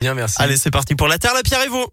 Bien, merci. Allez, c'est parti pour la Terre, la Pierre et vous.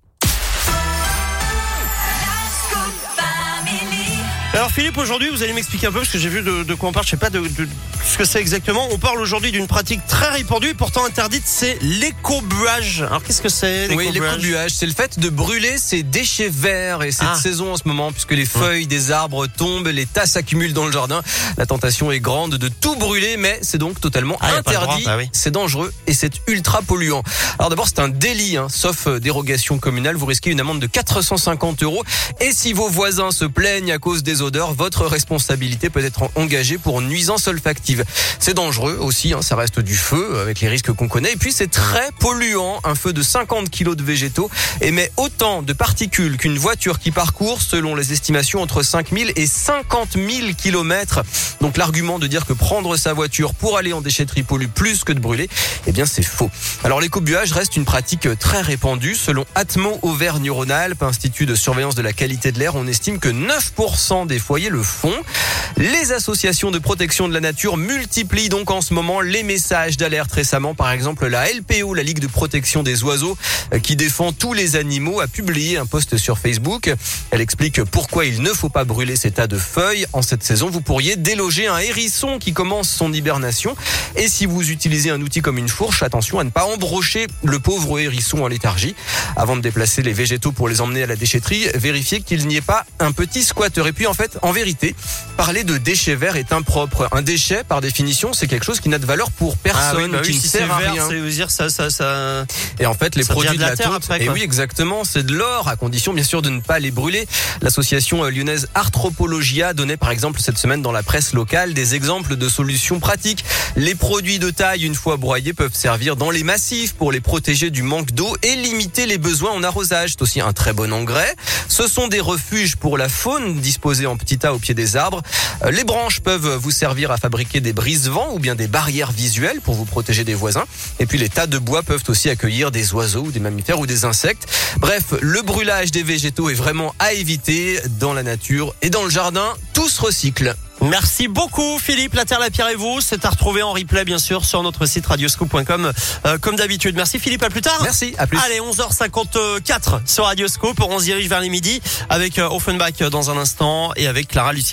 Alors Philippe, aujourd'hui, vous allez m'expliquer un peu parce que j'ai vu de, de, quoi on parle. Je sais pas de, de ce que c'est exactement. On parle aujourd'hui d'une pratique très répandue pourtant interdite, c'est l'écobuage. Alors qu'est-ce que c'est Oui, l'écobuage, c'est le fait de brûler ces déchets verts et cette ah. saison en ce moment, puisque les feuilles des arbres tombent, les tas s'accumulent dans le jardin. La tentation est grande de tout brûler, mais c'est donc totalement ah, interdit. Bah c'est dangereux et c'est ultra polluant. Alors d'abord, c'est un délit, hein. sauf euh, dérogation communale. Vous risquez une amende de 450 euros. Et si vos voisins se plaignent à cause des votre responsabilité peut être engagée pour nuisance olfactive. C'est dangereux aussi, hein, ça reste du feu avec les risques qu'on connaît. Et puis c'est très polluant. Un feu de 50 kg de végétaux émet autant de particules qu'une voiture qui parcourt, selon les estimations, entre 5000 et 50 000 kilomètres. Donc l'argument de dire que prendre sa voiture pour aller en déchetterie pollue plus que de brûler, eh bien c'est faux. Alors l'écobuage reste une pratique très répandue. Selon Atmo Auvergne-Rhône-Alpes, Institut de surveillance de la qualité de l'air, on estime que 9% des foyers le font. Les associations de protection de la nature multiplient donc en ce moment les messages d'alerte récemment. Par exemple, la LPO, la Ligue de protection des oiseaux, euh, qui défend tous les animaux, a publié un post sur Facebook. Elle explique pourquoi il ne faut pas brûler ces tas de feuilles. En cette saison, vous pourriez déloger un hérisson qui commence son hibernation. Et si vous utilisez un outil comme une fourche, attention à ne pas embrocher le pauvre hérisson en léthargie. Avant de déplacer les végétaux pour les emmener à la déchetterie, vérifiez qu'il n'y ait pas un petit squatteur. Et puis en fait, en vérité, parler de déchets verts est impropre. Un déchet, par définition, c'est quelque chose qui n'a de valeur pour ah personne, bah qui ne sert à rien. dire ça, ça, ça. Et en fait, les produits de la, terre et oui, exactement, c'est de l'or, à condition bien sûr de ne pas les brûler. L'association euh, lyonnaise Arthropologia donnait par exemple cette semaine dans la presse locale des exemples de solutions pratiques. Les produits de taille, une fois broyés, peuvent servir dans les massifs pour les protéger du manque d'eau et limiter les besoins en arrosage. C'est aussi un très bon engrais. Ce sont des refuges pour la faune disposés en petits tas au pied des arbres. Euh, les branches peuvent vous servir à fabriquer des brise-vents ou bien des barrières visuelles pour vous protéger des voisins. Et puis les tas de bois peuvent aussi accueillir des oiseaux des mammifères ou des insectes. Bref, le brûlage des végétaux est vraiment à éviter dans la nature et dans le jardin. Tout se recycle. Merci beaucoup Philippe, la Terre, la Pierre et vous. C'est à retrouver en replay bien sûr sur notre site radioscope.com euh, comme d'habitude. Merci Philippe, à plus tard. Merci, à plus. Allez, 11h54 sur Radioscope. On se dirige vers les midi avec euh, Offenbach dans un instant et avec Clara Luciani.